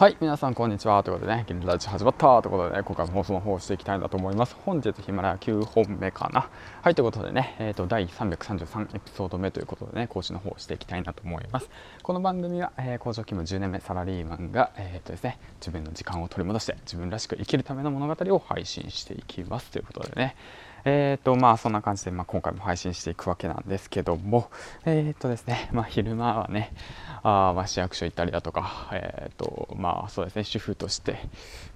はい皆さんこんにちは。ということでね「銀ラジ始まった」ということでね今回も放送の方をしていきたいなと思います。本日ヒマラヤ9本目かな。はいということでね、えーと、第333エピソード目ということでね講師の方をしていきたいなと思います。この番組は、えー、工場勤務10年目サラリーマンが、えーとですね、自分の時間を取り戻して自分らしく生きるための物語を配信していきます。ということでね。えーとまあそんな感じで、まあ、今回も配信していくわけなんですけどもえっ、ー、とですねまあ昼間はねあまあ市役所行ったりだとかえっ、ー、とまあそうですね主婦として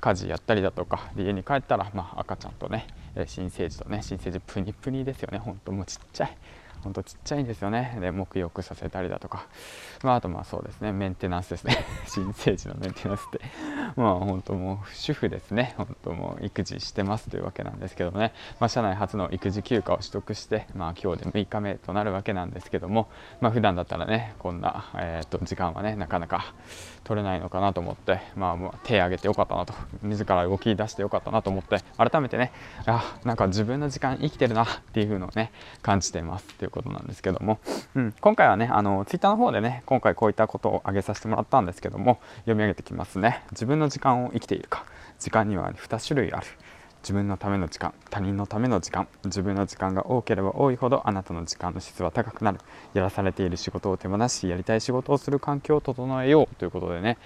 家事やったりだとか家に帰ったらまあ赤ちゃんとね新生児とね新生児プニプニですよねほんともうちっちゃいほんとちっちゃいんですよね。で沐浴させたりだとか、まあ、あとまあそうですねメンテナンスですね。新生児のメンテナンスって。まあ本当もう主婦ですね。本当もう育児してますというわけなんですけどね、まあ、社内初の育児休暇を取得して、まあ、今日で6日目となるわけなんですけども、まあ普段だったらねこんな、えー、と時間はねなかなか取れないのかなと思って、まあ、もう手を挙げてよかったなと。自ら動き出してよかったなと思って改めてねあなんか自分の時間生きてるなっていうのをね感じていますということなんですけども、うん、今回はねあのツイッターの方でね今回こういったことを挙げさせてもらったんですけども読み上げてきますね。自分のの時間を生きているか。時間には2種類ある。自分のための時間他人のための時間自分の時間が多ければ多いほどあなたの時間の質は高くなる。やらされている仕事を手放しやりたい仕事をする環境を整えようということでね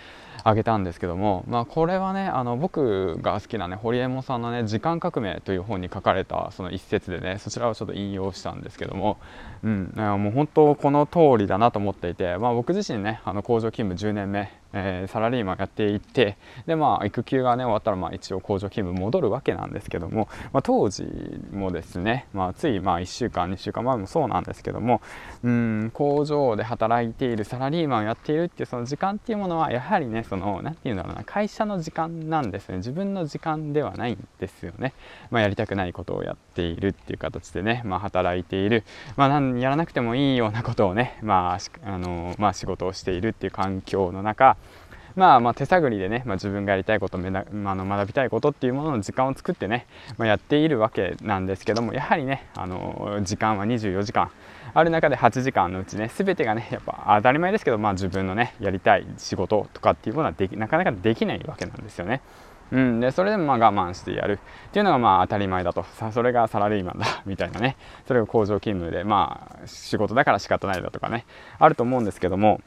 あげたんですけども、まあ、これはねあの僕が好きなね堀江門さんのね「時間革命」という本に書かれたその一節でねそちらをちょっと引用したんですけども、うん、もう本当この通りだなと思っていて、まあ、僕自身ねあの工場勤務10年目えー、サラリーマンやっていてでまあ育休がね終わったらまあ一応工場勤務戻るわけなんですけども、まあ、当時もですね、まあ、ついまあ1週間2週間前もそうなんですけどもうん工場で働いているサラリーマンをやっているっていうその時間っていうものはやはりねその何て言うんだろうな会社の時間なんですね。自分の時間ではないんですよね、まあ、やりたくないことをやっているっていう形でね、まあ、働いている、まあ、やらなくてもいいようなことをね、まああのまあ、仕事をしているっていう環境の中まあ、まあ手探りでね、まあ、自分がやりたいことめな、まあ、の学びたいことっていうものの時間を作ってね、まあ、やっているわけなんですけどもやはりねあの時間は24時間。ある中で8時間のうちね全てがねやっぱ当たり前ですけど、まあ、自分のねやりたい仕事とかっていうものはできなかなかできないわけなんですよね。うん、でそれでもまあ我慢してやる。っていうのがまあ当たり前だと。さそれがサラリーマンだ みたいなね。それが工場勤務でまあ仕事だから仕方ないだとかね。あると思うんですけども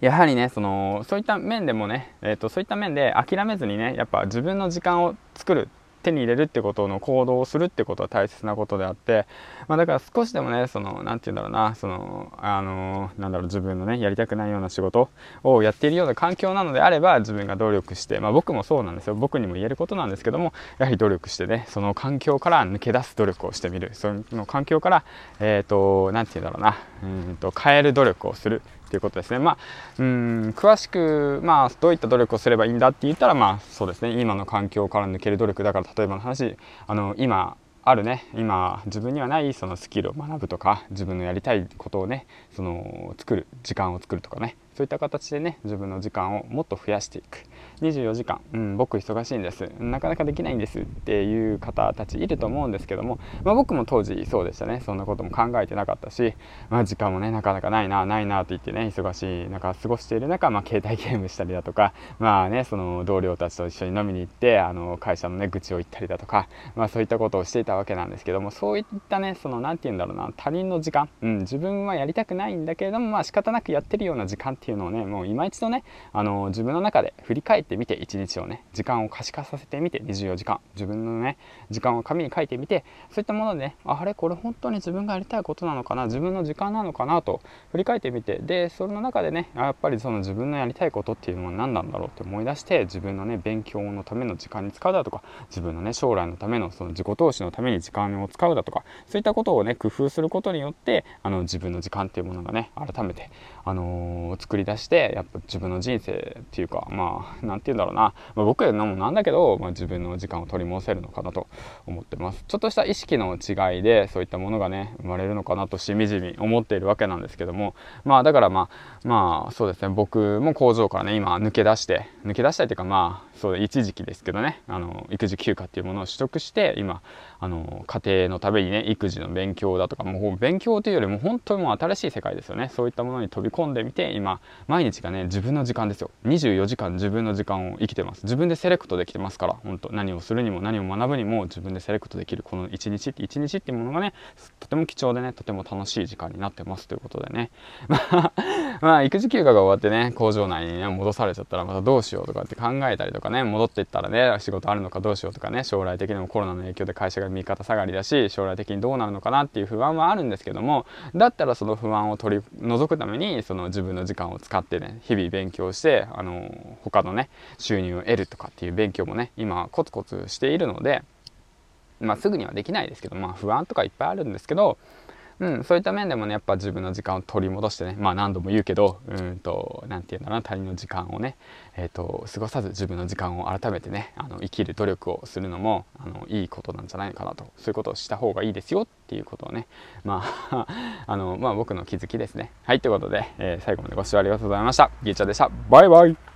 やはりねそのそういった面でもね、えーと、そういった面で諦めずにねやっぱ自分の時間を作る手に入れるってことの行動をするってことは大切なことであって、まあ、だから少しでもねその何て言うんだろうなそのあのなんだろう自分のねやりたくないような仕事をやっているような環境なのであれば自分が努力して、まあ、僕もそうなんですよ。僕にも言えることなんですけどもやはり努力してねその環境から抜け出す努力をしてみる。その環境からえっ、ー、と何て言うんだろうなうんと変える努力をするっていうことですね。まあ、うん詳しく、まあ、どういった努力をすればいいんだって言ったら、まあ、そうですね。今の環境から抜ける努力だから例えばの話あの今あるね今自分にはないそのスキルを学ぶとか自分のやりたいことをねその作る時間を作るとかねそういった形でね自分の時間をもっと増やしていく。24時間、うん、僕忙しいんです。なかなかできないんですっていう方たちいると思うんですけども、まあ、僕も当時そうでしたね。そんなことも考えてなかったし、まあ、時間もねなかなかないなないなと言ってね忙しい中過ごしている中、まあ、携帯ゲームしたりだとかまあねその同僚たちと一緒に飲みに行ってあの会社のね愚痴を言ったりだとか、まあ、そういったことをしていたわけなんですけどもそういったねその何て言うんだろうな他人の時間、うん、自分はやりたくないんだけれどもまあ仕方なくやってるような時間っていうていうのをねもう今一度ねあの自分の中で振り返ってみて一日をね時間を可視化させてみて24時間。自分のね時間を紙に書いてみてそういったものでねあれこれ本当に自分がやりたいことなのかな自分の時間なのかなと振り返ってみてでその中でねやっぱりその自分のやりたいことっていうのは何なんだろうって思い出して自分のね勉強のための時間に使うだとか自分のね将来のためのその自己投資のために時間を使うだとかそういったことをね工夫することによってあの自分の時間っていうものがね改めて、あのー、作り出してやっぱ自分の人生っていうかまあ何て言うんだろうな、まあ、僕のもなんだけど、まあ、自分の時間を取り戻せるのかなと思ってます。ちょっとした意識の違いでそういったものがね生まれるのかなとしみじみ思っているわけなんですけども。まあだからまあまあそうですね。僕も工場からね今抜け出して抜け出したいというかまあそう一時期ですけどね。あの育児休暇っていうものを取得して今あの家庭のためにね育児の勉強だとかもう勉強というよりも本当にもう新しい世界ですよね。そういったものに飛び込んでみて今毎日がね自分の時間ですよ。24時間自分の時間を生きてます。自分でセレクトできてますから本当。何をするにも何を学ぶにも自分でセレクトできるこの一日って1日っていうものがねとても貴重でねとても楽しい時間になってますということでね。まあ まあ育児休暇が終わってね工場内にね戻されちゃったらまたどうしようとかって考えたりとかね戻っていったらね仕事あるのかどうしようとかね将来的にもコロナの影響で会社が右肩下がりだし将来的にどうなるのかなっていう不安はあるんですけどもだったらその不安を取り除くためにその自分の時間を使ってね日々勉強してあの他のね収入を得るとかっていう勉強もね今コツコツしているのでまあすぐにはできないですけどまあ不安とかいっぱいあるんですけどうん、そういった面でもねやっぱ自分の時間を取り戻してねまあ何度も言うけどうんと何て言うんだろうな他人の時間をね、えーと、過ごさず自分の時間を改めてねあの生きる努力をするのもあのいいことなんじゃないかなと。そういうことをした方がいいですよっていうことをねまあ あのまあ僕の気づきですね。はいということで、えー、最後までご視聴ありがとうございました。ギーチャでした。バイバイ。